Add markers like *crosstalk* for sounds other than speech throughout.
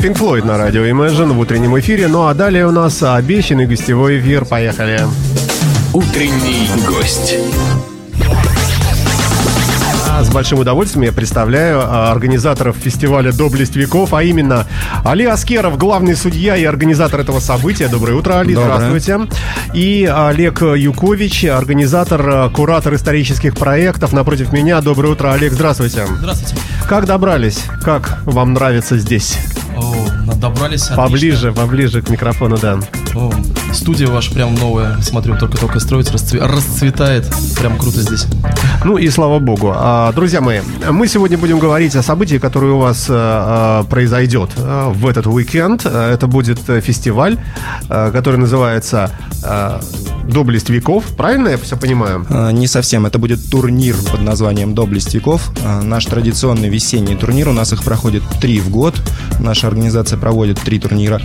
Pink Floyd на радио Imagine в утреннем эфире. Ну а далее у нас обещанный гостевой эфир. Поехали. Утренний гость. С большим удовольствием я представляю а, организаторов фестиваля «Доблесть веков», а именно Али Аскеров, главный судья и организатор этого события. Доброе утро, Али, Доброе. здравствуйте. И Олег Юкович, организатор, а, куратор исторических проектов. Напротив меня. Доброе утро, Олег, здравствуйте. Здравствуйте. Как добрались? Как вам нравится здесь? О, добрались. отлично. Поближе, поближе к микрофону, да. О, студия ваша прям новая. Смотрю, только-только строится, расцве- расцветает. Прям круто здесь. Ну и слава богу. А, Друзья мои, мы сегодня будем говорить о событии, которое у вас а, а, произойдет а, в этот уикенд. Это будет э, фестиваль, который называется «Доблесть веков». Правильно я все понимаю? Не совсем. Это будет турнир под названием «Доблесть веков». Наш традиционный весенний турнир. У нас их проходит три в год. Наша организация проводит три турнира.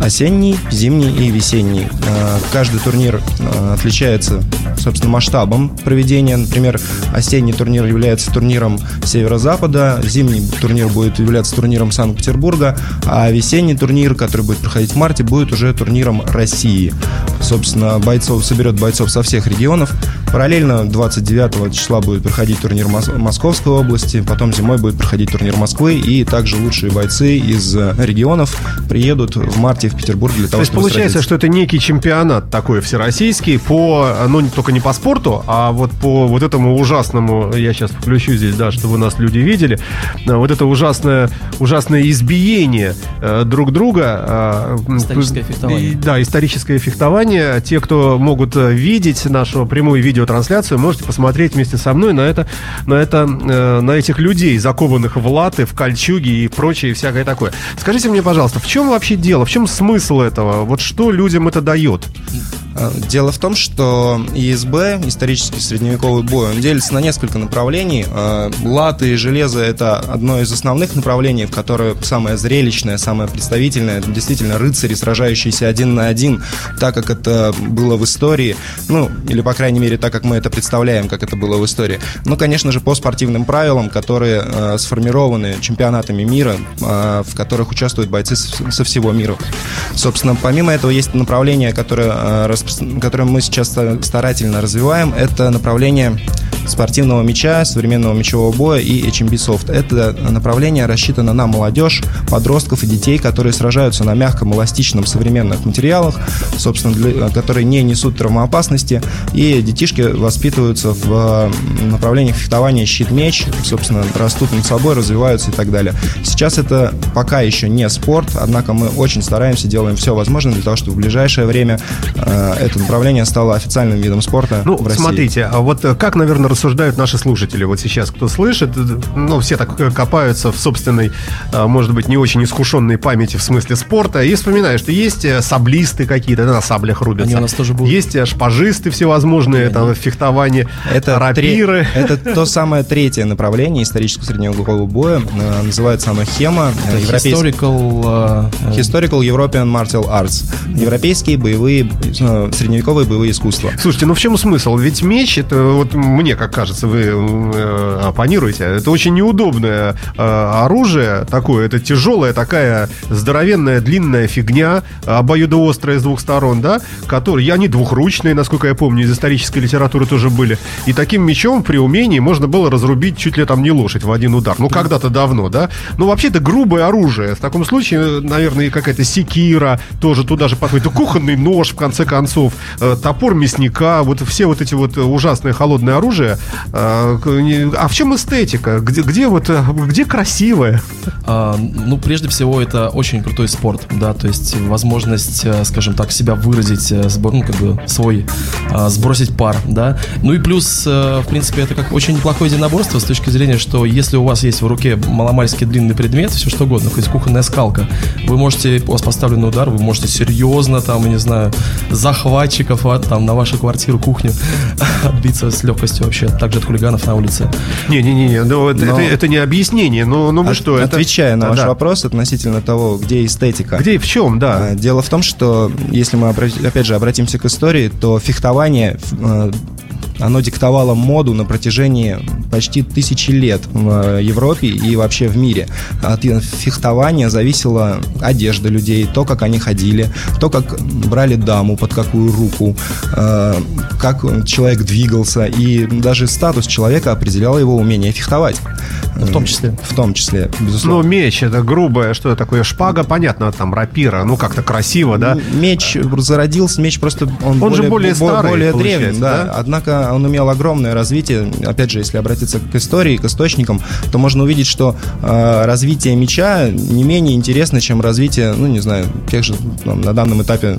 Осенний, зимний и весенний. Каждый турнир отличается, собственно, масштабом проведения. Например, осенний турнир является турниром Северо-Запада, зимний турнир будет являться турниром Санкт-Петербурга, а весенний турнир, который будет проходить в марте, будет уже турниром России. Собственно, бойцов соберет бойцов со всех регионов. Параллельно 29 числа будет проходить турнир Мос- Московской области, потом зимой будет проходить турнир Москвы, и также лучшие бойцы из э, регионов приедут в марте в Петербург для То того, есть чтобы получается, сразиться. что это некий чемпионат такой всероссийский по, ну не только не по спорту, а вот по вот этому ужасному, я сейчас включу здесь, да, чтобы нас люди видели, а, вот это ужасное, ужасное избиение э, друг друга. а, м, Историческое фехтование. Да, историческое фехтование. Те, кто могут э, видеть нашу прямую видеотрансляцию, можете посмотреть вместе со мной на это, на это, э, на этих людей, закованных в латы, в кольчуги и прочее, всякое такое. Скажите мне, пожалуйста, в чем вообще дело? В чем смысл этого? Вот что людям это дает? А, Дело в том, что ИСБ, исторический средневековый бой, он делится на несколько направлений. А, Латы и железо – это одно из основных направлений, в которое самое зрелищное, самое представительное. Действительно рыцари, сражающиеся один на один, так как это было в истории. Ну, или, по крайней мере, так как мы это представляем, как это было в истории. Ну, конечно же, по спортивным правилам, которые а, сформированы чемпионатами мира, а, в которых участвуют бойцы со всего мира. Собственно, помимо этого есть направление, которое, э, которое мы сейчас ста- старательно развиваем. Это направление спортивного мяча, современного мячевого боя и HMB Soft. Это направление рассчитано на молодежь, подростков и детей, которые сражаются на мягком, эластичном, современных материалах, собственно, для- которые не несут травмоопасности. И детишки воспитываются в направлениях фехтования щит-меч, собственно, растут над собой, развиваются и так далее. Сейчас это пока еще не спорт, однако мы очень стараемся, делаем все возможное для того, чтобы в ближайшее время э, это направление стало официальным видом спорта Ну, в России. Смотрите, а вот э, как, наверное, рассуждают наши слушатели вот сейчас, кто слышит, э, ну, все так э, копаются в собственной, может быть, не очень искушенной памяти в смысле спорта, и вспоминают, что есть саблисты какие-то, да, на саблях рубятся. Они у нас тоже будут. Есть шпажисты всевозможные, там, фехтование, Это, рапиры. тре- это то самое третье направление исторического средневекового боя. Называется оно ХЕМА. э, европейский- Historical... э, Historical European Martial Arts. Европейские боевые, средневековые боевые искусства. Слушайте, ну в чем смысл? Ведь меч, это вот мне, как кажется, вы э, оппонируете, это очень неудобное э, оружие такое, это тяжелая такая здоровенная длинная фигня, обоюдоострая с двух сторон, да, которые, и они двухручные, насколько я помню, из исторической литературы тоже были. И таким мечом при умении можно было разрубить чуть ли там не лошадь в один удар. Ну, когда-то давно, да. Ну, вообще, это грубое оружие. В таком случае, наверное, какая-то секира тоже туда же подходит. И Кухонный нож, в конце концов, э, топор мясника, вот все вот эти вот оружия. Э, к- не- А в чем эстетика? Где, где вот, э, где красивое? А, ну, прежде всего, это очень крутой спорт, да, то есть возможность, э, скажем так, себя выразить, э, ну, как бы свой, а, сбросить пар, да. Ну и плюс, в принципе, это как очень неплохое единоборство с точки зрения, что если у вас есть в руке маломальский длинный предмет, все что угодно, хоть кухонная скалка, вы можете, у вас поставленный удар, вы можете серьезно, там, не знаю, захватчиков а, там на вашу квартиру, кухню *laughs* отбиться с легкостью вообще, также от хулиганов на улице. Не-не-не, ну, это, Но- это, это не объяснение, ну, ну вы От- что? это- Отвечая на А, ваш да. вопрос относительно того, где эстетика. Где и в чем, да. А, Дело в том, что если мы опять же обратимся к истории, то фехтование э, оно диктовало моду на протяжении почти тысячи лет в Европе и вообще в мире. От фехтования зависела одежда людей, то, как они ходили, то, как брали даму, под какую руку, э, как человек двигался, и даже статус человека определял его умение фехтовать. В том числе. В том числе, Ну, безусловно. меч, это грубое, что такое? Шпага, понятно, там рапира, ну, как-то красиво, да? Меч зародился, меч просто он, Он же более бо- старый, более древний, да. да? Однако он имел огромное развитие. Опять же, если обратиться к истории, к источникам, то можно увидеть, что э, развитие меча не менее интересно, чем развитие, ну не знаю, тех же там, на данном этапе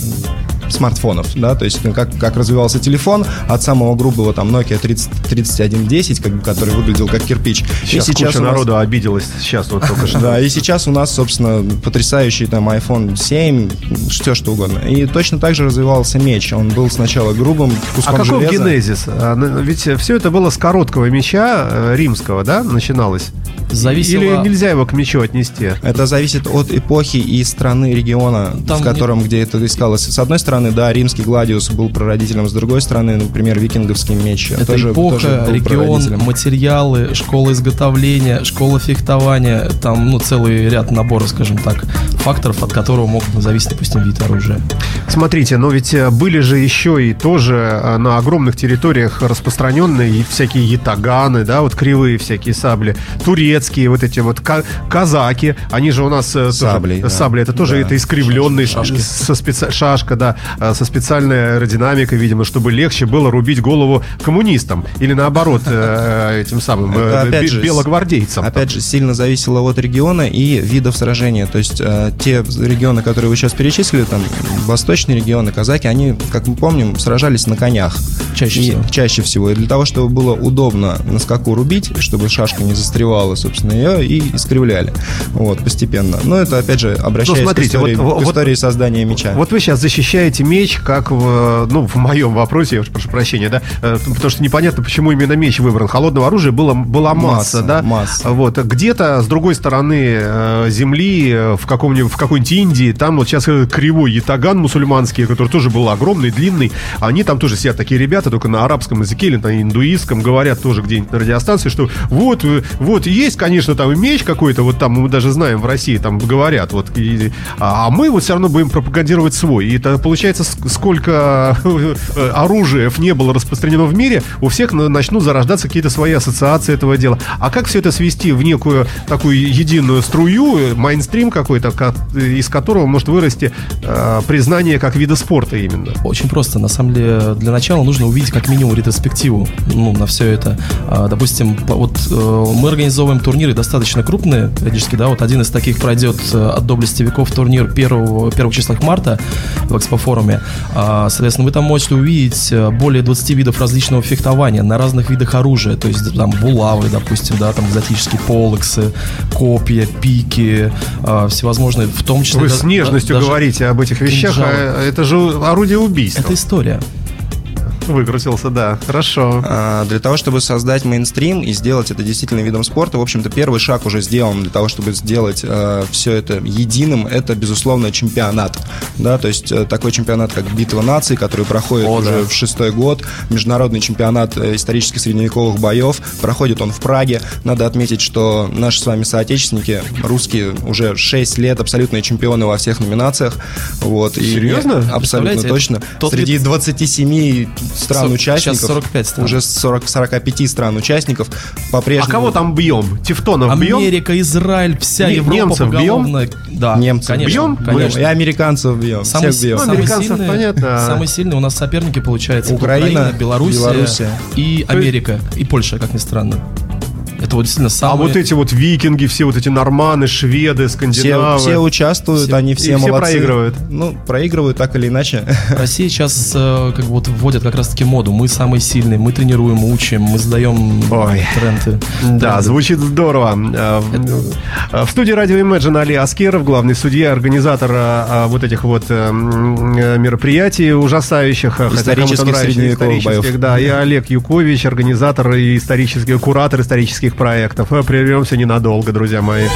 смартфонов, да, то есть ну, как, как развивался телефон от самого грубого там Nokia 30, 3110, как, который выглядел как кирпич. Сейчас, и куча у нас- народу обиделась, сейчас вот только что. *laughs* да, и сейчас у нас, собственно, потрясающий там iPhone 7, все что угодно. И точно так же развивался меч. Он был сначала грубым, А куском каков железа. генезис? А, ну, Ведь все это было с короткого меча э, римского, да, начиналось? Зависело- Или нельзя его к мечу отнести? Это зависит от эпохи и страны региона, Там в котором, где это искалось. С одной стороны, да, римский гладиус был прародителем, с другой стороны, например, викинговский меч Это тоже, эпоха, тоже был регион, материалы, школа изготовления, школа фехтования. Там, ну, целый ряд наборов, скажем так, факторов, от которого мог зависеть, допустим, вид оружия. Смотрите, но ведь э, были же еще и тоже э, на огромных территориях распространенные всякие ятаганы, да, вот кривые всякие сабли, турецкие вот эти вот ка- казаки, они же у нас э, тоже- Сабли, да. сабли, это тоже Да. это искривленные Шашки. со специ- шашка, да, со специальной аэродинамикой, видимо, чтобы легче было рубить голову коммунистам или наоборот э, этим самым э, бе- же, белогвардейцам. Опять же, сильно зависело от региона и видов сражения. То есть э, те регионы, которые вы сейчас перечислили, там восточные регионы, казаки, они, как мы помним, сражались на конях. Чаще И- всего. Чаще всего. И для того, чтобы было удобно на скаку рубить, чтобы шашка не застревала, собственно, ее и искривляли. Вот, постепенно. Но это, опять же, обращаясь Ну, смотрите, к, истории, вот- к вот- истории создания меча. Вот вы сейчас защищаете меч, как в, ну, в моем вопросе, я уж прошу прощения, да, э, потому что непонятно, почему именно меч выбран. Холодного оружия было, была масса, Масса, да? масса. Вот, где-то с другой стороны э, земли, э, в, каком-нибудь, в какой-нибудь Индии, там вот сейчас кривой ятаган мусульманский, который тоже был огромный, длинный, они там тоже сидят такие ребята, только на арабском языке или на индуистском, говорят тоже где-нибудь на радиостанции, что вот, вот, есть, конечно, там меч какой-то, вот там мы даже знаем в России, там говорят, вот, и- а, а мы вот все равно будем пропагандировать свой. И это получается, ск- сколько э, оружиев не было распространено в мире, у всех на- начнут зарождаться какие-то свои ассоциации этого дела. А как все это свести в некую такую единую струю, э, майнстрим какой-то, ко- из которого может вырасти э, признание как вида спорта именно? Очень просто. На самом деле, для начала нужно увидеть как минимум ретроспективу ну, на все это. А, допустим, вот мы организовываем турниры достаточно крупные, периодически, да, вот один из таких пройдет от доблести веков турнир 1, первых числах марта в экспофоруме. А, соответственно, вы там можете увидеть э, более 20 видов различного фехтования на разных видах оружия, то есть там булавы, допустим, да, там экзотические полоксы, копья, пики, а, всевозможные, в том числе... Вы да- с нежностью говорите об этих вещах, а это же орудие убийства. Это история. Выкрутился, да. Хорошо. А, Для того, чтобы создать мейнстрим и сделать это действительно видом спорта, в общем-то, первый шаг уже сделан для того, чтобы сделать все это единым, это, безусловно, чемпионат. Да, то есть э, такой чемпионат, как Битва наций, который проходит О, уже да. в шестой год, международный чемпионат э, исторических средневековых боев, проходит он в Праге. Надо отметить, что наши с вами соотечественники, русские, уже 6 лет абсолютные чемпионы во всех номинациях. Вот, и Серьезно? Абсолютно точно. тот Среди вид- 27 стран-участников. Сейчас 45 стран. Уже 40, 45 стран-участников А по-прежнему... кого там бьем? Тевтонов бьем? Америка, Израиль, вся Не- Европа немцев бьем? поголовно. Да, Немцев конечно, бьем? конечно. И американцев бьем, Самый, всех бьем. Ну, самый американцев сильный, понятно. самый сильный у нас соперники получается это Украина, Белоруссия, Белоруссия. и Америка, и Польша, как ни странно. Это вот действительно А самые... вот эти вот викинги, все вот эти норманы, шведы, Все, скандинавы. все участвуют, Все- они и все все молодцы. проигрывают. Ну, проигрывают так или иначе. *laughs* Россия сейчас э, как бы вот вводит как раз-таки моду. Мы самые сильные, мы тренируем, учим, мы сдаем Ой. тренды. Да, тренды. звучит здорово. А, В в студии радио Imagine Али Аскеров, главный судья, организатор а, а, вот этих вот э, э, мероприятий ужасающих. а, хотя Исторических нравится, средневековых исторических, боев. Да, и *laughs* Олег Юкович, организатор и исторический, куратор исторических проектов. Э, Прервемся ненадолго, друзья мои.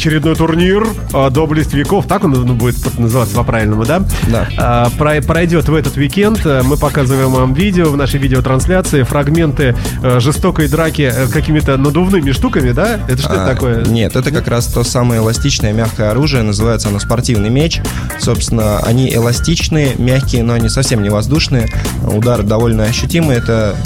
Очередной турнир а, «Доблесть веков», так он ну, будет называться по-правильному, да? Да. А, про- пройдет в этот уикенд. А, Мы показываем вам видео в нашей видеотрансляции, фрагменты а, жестокой драки а, какими-то надувными штуками, да? Это что это А, такое? Нет, это как раз то самое эластичное мягкое оружие, называется оно спортивный меч. Собственно, они эластичные, мягкие, но они совсем не воздушные. Удары довольно ощутимые. Это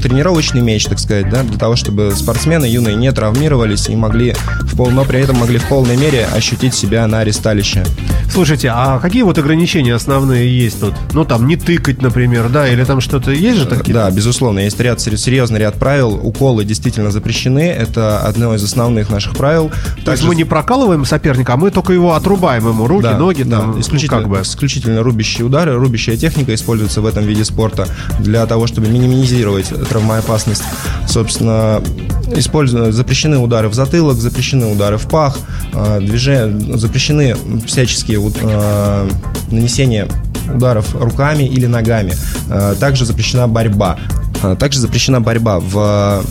тренировочный меч, так сказать, да, для того, чтобы спортсмены юные не травмировались и могли в пол, но при этом могли в полной мере ощутить себя на аресталище. Слушайте, а какие вот ограничения основные есть тут? Ну, там, не тыкать, например, да? Или там что-то есть же такие? Да, безусловно, есть ряд серьезный ряд правил. Уколы действительно запрещены. Это одно из основных наших правил. То есть мы не прокалываем соперника, а мы только его отрубаем ему руки, Да, ноги, да, там, ну, исключительно, как бы. исключительно рубящие удары. Рубящая техника используется в этом виде спорта для того, чтобы минимизировать травмоопасность. Собственно, используя, запрещены удары в затылок, запрещены удары в пах, э, движения, запрещены всяческие э, нанесение ударов руками или ногами. Э, Также запрещена борьба. Э, Также запрещена борьба в,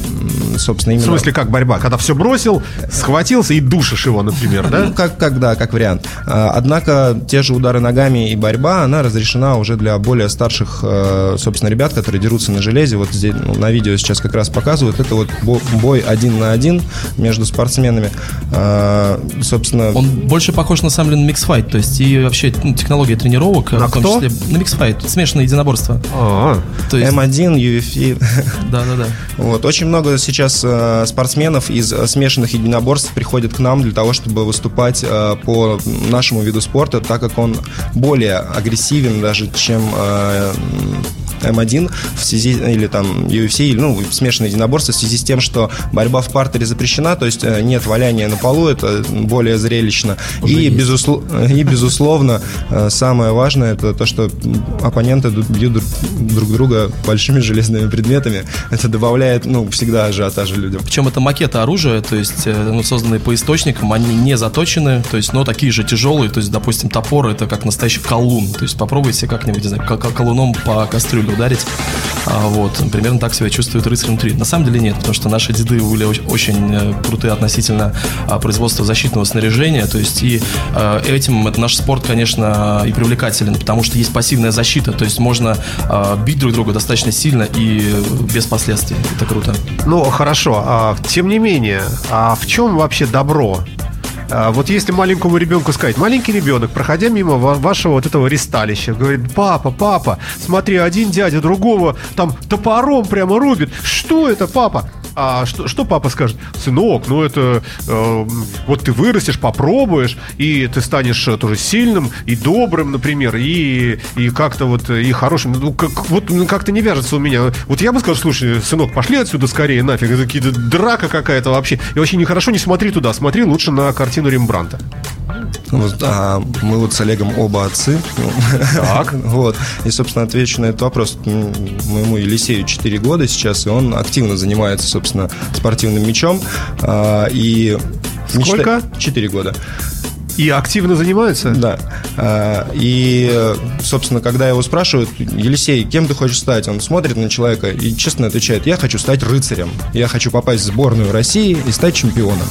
собственно, В именно... смысле, как борьба? Когда все бросил, схватился и душишь его, например, да? Ну, как, как, да, как вариант. А, Однако те же удары ногами и борьба, она разрешена уже для более старших, э, собственно, ребят, которые дерутся на железе. Вот здесь ну, на видео сейчас как раз показывают. Это вот бо- бой один на один между спортсменами. А, Собственно, Он больше похож на самом деле на миксфайт, то есть и вообще ну, технология тренировок, На в том кто? числе на миксфайт, смешанное единоборство. А, То есть, М1, UFC. Да, да, да. Вот. Очень много сейчас э, спортсменов из э, смешанных единоборств приходят к нам для того, чтобы выступать э, по нашему виду спорта, так как он более агрессивен даже, чем М1 в связи, или там UFC, или, ну, смешанные единоборства в связи с тем, что борьба в партере запрещена, то есть э, нет валяния на полу, это более зрелищно. И, безусло- и, безусловно, э, самое важное, это то, что оппоненты бьют друг, друг друга большими железными предметами. Это добавляет, ну, всегда ажиотажа людям. Причем это макеты оружия, то есть э, ну, созданные по источникам, они не заточены, то есть, но такие же тяжелые, то есть, допустим, топор это как настоящий колун, то есть попробуйте как-нибудь, не знаю, колуном по кастрюле ударить, А, вот, примерно так себя чувствует рыцарь внутри. На самом деле нет, потому что наши деды были оч- очень э, крутые относительно а, производства защитного снаряжения, то есть, и э, этим это наш спорт, конечно, и привлекателен, потому что есть пассивная защита, то есть можно а, бить друг друга достаточно сильно и без последствий. Это круто. Ну, хорошо. Тем не менее, а в чем вообще добро? А, вот если маленькому ребенку сказать, маленький ребенок, проходя мимо ва- вашего вот этого ресталища, говорит, папа, папа, смотри, один дядя другого там топором прямо рубит. Что это, папа? А что, что папа скажет? Сынок, ну это э, вот ты вырастешь, попробуешь, и ты станешь э, тоже сильным и добрым, например, и, и как-то вот э, и хорошим. Ну, как, вот ну, как-то не вяжется у меня. Вот я бы сказал, слушай, сынок, пошли отсюда скорее нафиг. Это какие-то драка какая-то вообще. И вообще нехорошо, не смотри туда, смотри лучше на картину Рембранта. Вот, а, мы вот с Олегом оба отцы. Так. *laughs* Вот. И, собственно, отвечу на этот вопрос. Моему Елисею 4 года сейчас, и он активно занимается, собственно, спортивным мячом. А, И Сколько? 4 года. И активно занимается? Да. А, И, собственно, когда его спрашивают, Елисей, кем ты хочешь стать? Он смотрит на человека и честно отвечает, я хочу стать рыцарем. Я хочу попасть в сборную России и стать чемпионом.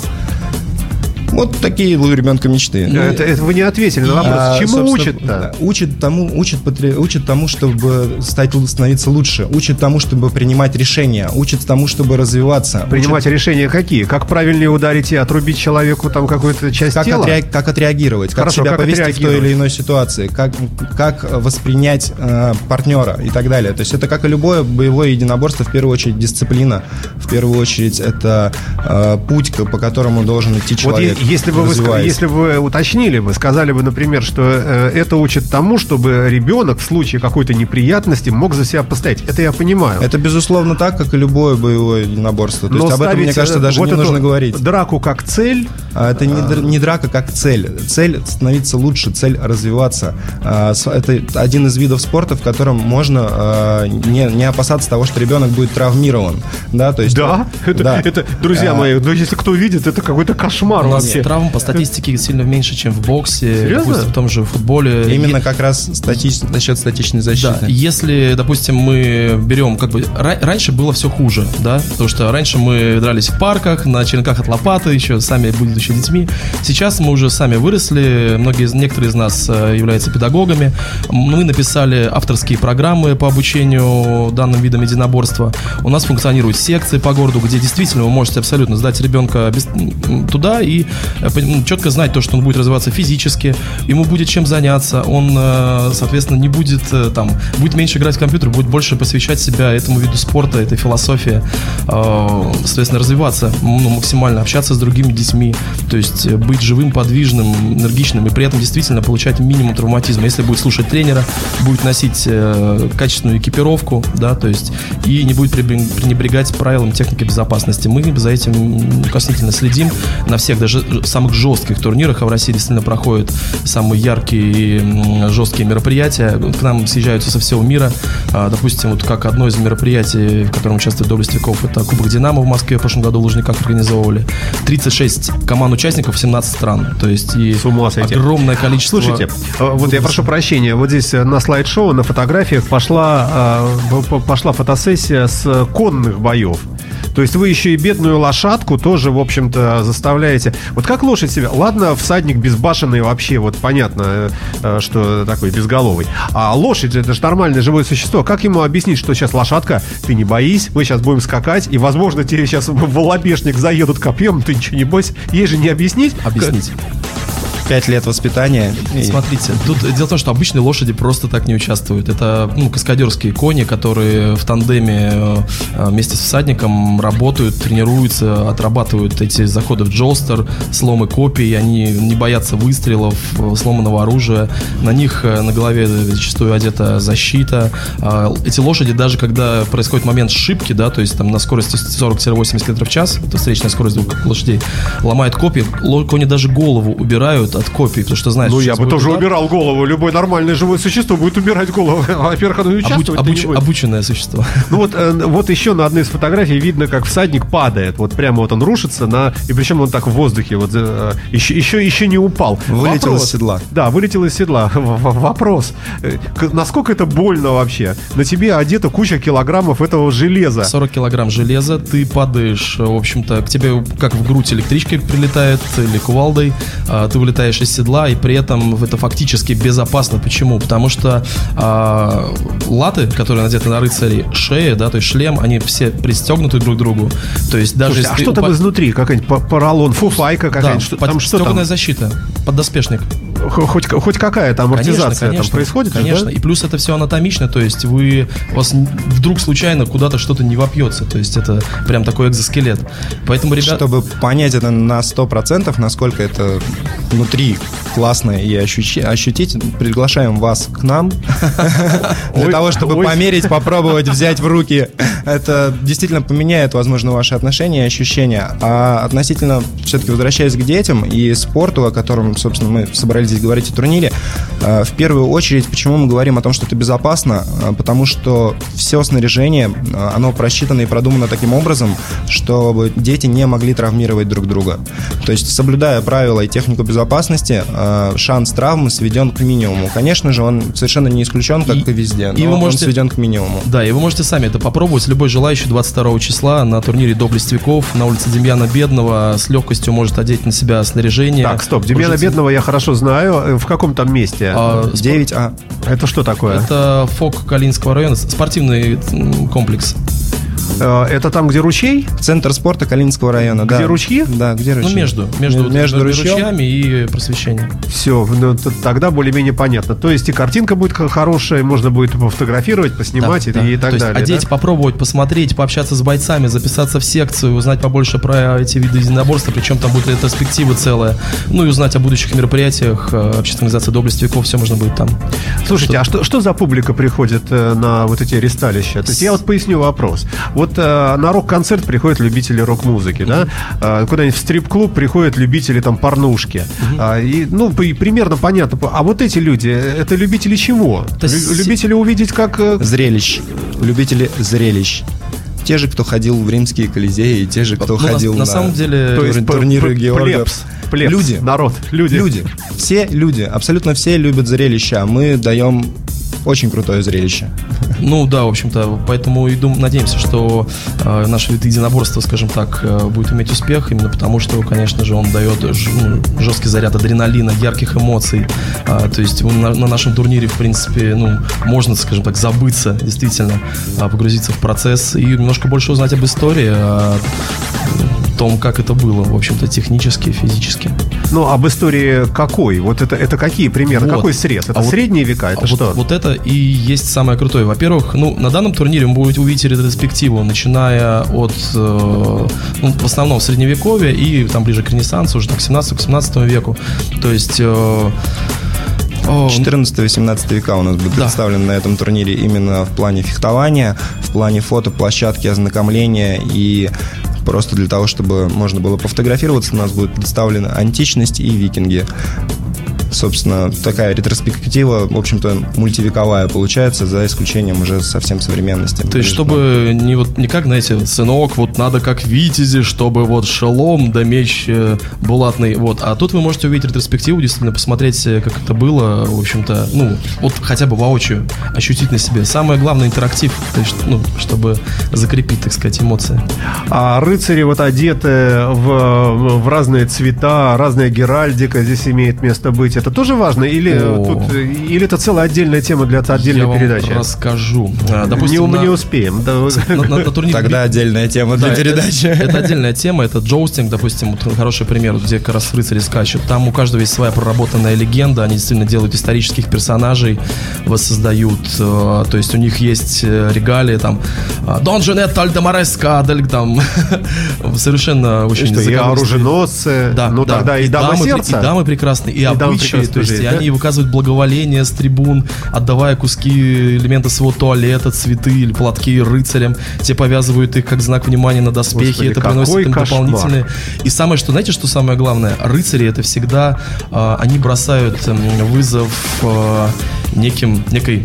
Вот такие у ребенка мечты. Это, это вы не ответили на вопрос. А, Чему учат-то? Учат тому, учат, патри- учат тому, чтобы стать, становиться лучше. Учат тому, чтобы принимать решения. Учат тому, чтобы развиваться. Принимать решения какие? Как правильнее ударить и отрубить человеку там какую-то часть как, тела? отреаг- как отреагировать, как Хорошо, себя как повести в той или иной ситуации, как, как воспринять э, партнера и так далее. То есть это как и любое боевое единоборство, в первую очередь дисциплина, в первую очередь это э, путь, по которому должен идти Вот человек. е- если бы, вы, если бы вы уточнили бы, сказали бы, например, что э, это учит тому, чтобы ребенок в случае какой-то неприятности мог за себя постоять. Это я понимаю. Это, безусловно, так, как и любое боевое единоборство. То есть Но об этом, мне кажется, э, даже вот не нужно говорить. Драку как цель. А Это не, др- не драка как цель. Цель становиться лучше, цель развиваться. А, Это один из видов спорта, в котором можно а, не, не опасаться того, что ребенок будет травмирован. Да, то есть, Да, это, да. это, друзья А, мои, ну если кто видит, это какой-то кошмар У вообще. травм по статистике сильно меньше, чем в боксе, Серьезно? допустим, в том же футболе. Именно как раз статич- за счет статичной защиты. Да, если, допустим, мы берем, как бы, ра- раньше было все хуже, да, потому что раньше мы дрались в парках, на черенках от лопаты, еще сами будучи детьми. Сейчас мы уже сами выросли, многие, некоторые из нас э, являются педагогами. Мы написали авторские программы по обучению данным видам единоборства. У нас функционируют секции по городу, где действительно вы можете абсолютно сдать ребенка без- туда и четко знать то, что он будет развиваться физически, ему будет чем заняться, он, э, соответственно, не будет э, там, будет меньше играть в компьютер, будет больше посвящать себя этому виду спорта, этой философии, э, соответственно, развиваться, ну, максимально общаться с другими детьми, то есть э, быть живым, подвижным, энергичным и при этом действительно получать минимум травматизма. Если будет слушать тренера, будет носить э, качественную экипировку, да, то есть и не будет пренебрегать правилам техники безопасности. Мы за этим коснительно следим на всех, даже самых жестких турнирах, а в России действительно проходят самые яркие и жесткие мероприятия. К нам съезжаются со всего мира. А, Допустим, вот как одно из мероприятий, в котором участвует Доблесть веков, это Кубок Динамо в Москве в прошлом году в Лужниках организовывали. 36 команд участников, 17 стран. То есть и С ума сойти. огромное количество... Слушайте, э, вот я прошу прощения, вот здесь э, на слайд-шоу, на фотографиях пошла, э, пошла фотосессия с конных боев. То есть вы еще и бедную лошадку тоже, в общем-то, заставляете. Вот как лошадь себя? Ладно, всадник безбашенный вообще, вот понятно, э, э, что такой безголовый. А лошадь это же нормальное живое существо. Как ему объяснить, что сейчас лошадка, ты не боись, мы сейчас будем скакать, и, возможно, тебе сейчас в волобешник заедут копьем, ты ничего не бойся. Ей же не объяснить. Объяснить. Пять лет воспитания. Смотрите, тут дело в том, что обычные лошади просто так не участвуют. Это ну, каскадерские кони, которые в тандеме э, вместе с всадником работают, тренируются, отрабатывают эти заходы в джолстер, сломы копий, они не боятся выстрелов, э, сломанного оружия. На них э, на голове зачастую одета защита. А, Эти лошади, даже когда происходит момент сшибки, да, то есть там на скорости 40-80 км в час, это встречная скорость двух лошадей, ломают ло- кони даже голову убирают от копий, потому что знают, Ну, я бы тоже удар. убирал голову. Любое нормальное живое существо будет убирать голову. *laughs* Во-первых, оно и Обуч- обуч- обученное существо. Ну вот, э, вот еще на одной из фотографий видно, как всадник падает. Вот прямо вот он рушится на... И причем он так в воздухе вот э, еще, еще, еще не упал. Вылетел из седла. Да, вылетел из седла. *laughs* Вопрос. Э, Насколько это больно вообще? На тебе одета куча килограммов этого железа. 40 килограмм железа, ты падаешь, в общем-то, к тебе как в грудь электричкой прилетает или кувалдой, а, ты вылетаешь вылезаешь из седла, и при этом это фактически безопасно. Почему? Потому что а, латы, которые надеты на рыцарей, шея, да, то есть шлем, они все пристегнуты друг к другу. То есть даже Слушайте, а что там упа- изнутри? Какая-нибудь по- поролон, фуфайка Да, какая-нибудь? Что- под- там что там? защита, поддоспешник. Хоть, хоть какая-то амортизация там происходит? же, Конечно. да? И плюс это все анатомично, то есть вы у вас вдруг случайно куда-то что-то не вопьется. То есть это прям такой экзоскелет. Поэтому, ребят, Чтобы понять это на 100%, насколько это внутри классно и ощущи- ощутить, приглашаем вас к нам *laughs* для того, чтобы померить, попробовать, взять в руки. Это действительно поменяет, возможно, ваши отношения и ощущения. А относительно, все-таки возвращаясь к детям и спорту, о котором, собственно, мы собрались здесь говорить о турнире, э, в первую очередь, почему мы говорим о том, что это безопасно? Э, Потому что все снаряжение, э, оно просчитано и продумано таким образом, чтобы дети не могли травмировать друг друга. То есть, соблюдая правила и технику безопасности, шанс травмы сведен к минимуму. Конечно же, он совершенно не исключен, как и, И- везде, но и вы он можете- сведен к минимуму. Да, и вы можете сами это попробовать. Любой желающий 22 числа на турнире Доблестяков на улице Демьяна Бедного с легкостью может одеть на себя снаряжение. Так, стоп, Демьяна. Бедного я хорошо знаю. Э, В каком там месте? А, спор- 9А. Это что такое? Это ФОК Калининского района, спортивный комплекс. Э, Это там, где ручей? Центр спорта Калининского района. Где да. ручьи? Да, где ручьи? Ну, между, между, между ручьем? ручьями и просвещением. Все, тогда более-менее понятно. То есть и картинка будет хорошая, можно будет пофотографировать, поснимать Да, и, да. и так То есть далее. одеть, да? попробовать, посмотреть, пообщаться с бойцами, записаться в секцию, узнать побольше про эти виды единоборства, причем там будет ретроспектива целая. Ну и узнать о будущих мероприятиях, э, общественной организации доблести веков, все можно будет там. Слушайте, а что, что за публика приходит э, на вот эти ресталища? То есть я вот поясню вопрос. Вот э, на рок-концерт приходят любители рок-музыки, да? Э, Куда-нибудь в стрип-клуб приходят любители там порнушки. А, и, ну, и примерно понятно. А вот эти люди, э, это любители чего? То есть Лю- любители увидеть, как... э, Зрелищ. Любители зрелищ. Те же, кто ходил в римские колизеи, и те же, кто Ну, на- ходил на, самом деле, то есть турниры Георгов. плебс, Люди. народ, люди. Люди. Все люди, абсолютно все любят зрелище, а мы даем очень крутое зрелище. Ну да, в общем-то, поэтому и дум, надеемся, что э, наш вид единоборства, скажем так, э, будет иметь успех, именно потому что, конечно же, он дает ж- ну, жесткий заряд адреналина, ярких эмоций. А, то есть на, на нашем турнире, в принципе, ну, можно, скажем так, забыться, действительно, а, погрузиться в процесс и немножко больше узнать об истории, о том, как это было, в общем-то, технически, физически. Ну, об истории какой? Вот это, это какие примерно? Вот. Какой срез? Это А вот- средние века? Это А вот, что? вот это и есть самое крутое. Во-первых, ну, на данном турнире вы будете увидеть ретроспективу, начиная от, э, ну, в основном, средневековья и там ближе к Ренессансу, уже так, к 17-18 веку. То есть... э, о, 14-18 века у нас будет Да. представлен на этом турнире именно в плане фехтования, в плане фотоплощадки, ознакомления и просто для того, чтобы можно было пофотографироваться, у нас будет представлена античность и викинги. Собственно, такая ретроспектива, в общем-то, мультивековая получается, за исключением уже совсем современности. То есть, чтобы не вот не как, знаете, сынок, вот надо как витязи, чтобы вот шелом да меч э, булатный, вот. А тут вы можете увидеть ретроспективу, действительно посмотреть, э, как это было, в общем-то, ну, вот хотя бы воочию ощутить на себе. Самое главное интерактив, то есть, ну, чтобы закрепить, так сказать, эмоции. А рыцари вот одеты в, в разные цвета, разная геральдика здесь имеет место быть. Это тоже важно? Или, О. тут, или это целая отдельная тема для отдельной Я вам передачи? расскажу. А, не, Допустим, мы на- не успеем. Да, *laughs* на, на- на турнире Тогда отдельная тема для Да, это- передачи. *laughs* Это, отдельная тема, это jousting, допустим, вот хороший пример, где как раз рыцари скачут. Там у каждого есть своя проработанная легенда, они действительно делают исторических персонажей, воссоздают, э, то есть у них есть э, регалии, там, э, Дон Джанет Альдемареска, там, *laughs* совершенно очень Что, и оруженосцы, Да, ну да. тогда и, дама дамы, при- сердца. И дамы прекрасные, и, И дамы прекрасные то есть да? они выказывают благоволение с трибун, отдавая куски элемента своего туалета, цветы или платки рыцарям. Те повязывают их как знак внимания на доспехи, Господи, это приносит им кошмар. дополнительные. И самое, что, знаете, что самое главное? Рыцари это всегда, а, они бросают м, вызов а, неким, некой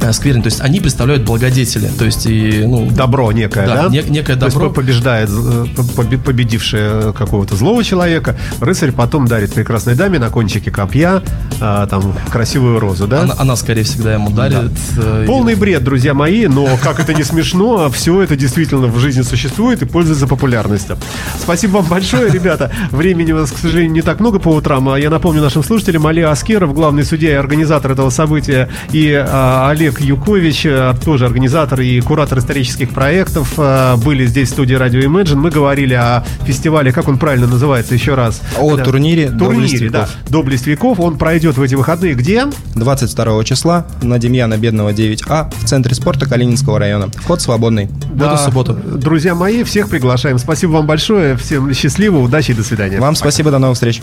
э, скверни. То есть они представляют благодетели. То есть и, ну, Добро некое, Да, да? не- некое То есть добро. по- побеждает, э, по- побе- победившее какого-то злого человека. Рыцарь потом дарит прекрасной даме на кончике копья а, там красивую розу, да? она, она, скорее всегда ему дарит. э, и- Полный бред, друзья мои, но как это не смешно, все это действительно в жизни существует и пользуется популярностью. Спасибо вам большое, ребята. Времени у нас, к сожалению, не так много по утрам. А Я напомню нашим слушателям, Али Аскеров, главный судья и организатор этого события, и а, Олег Юкович, а, тоже организатор и куратор исторических проектов, а, были здесь в студии радио Imagine. Мы говорили о фестивале, как он правильно называется еще раз? О Да. турнире «Доблесть Турнире, да. веков». Доблесть веков. Он пройдет в эти выходные где? 22 числа на Демьяна Бедного 9А в Центре спорта Калининского района. Вход свободный. В эту субботу. Друзья мои, всех приглашаем. Спасибо вам большое. Всем счастливо, удачи и до свидания. Вам спасибо, до новых встреч.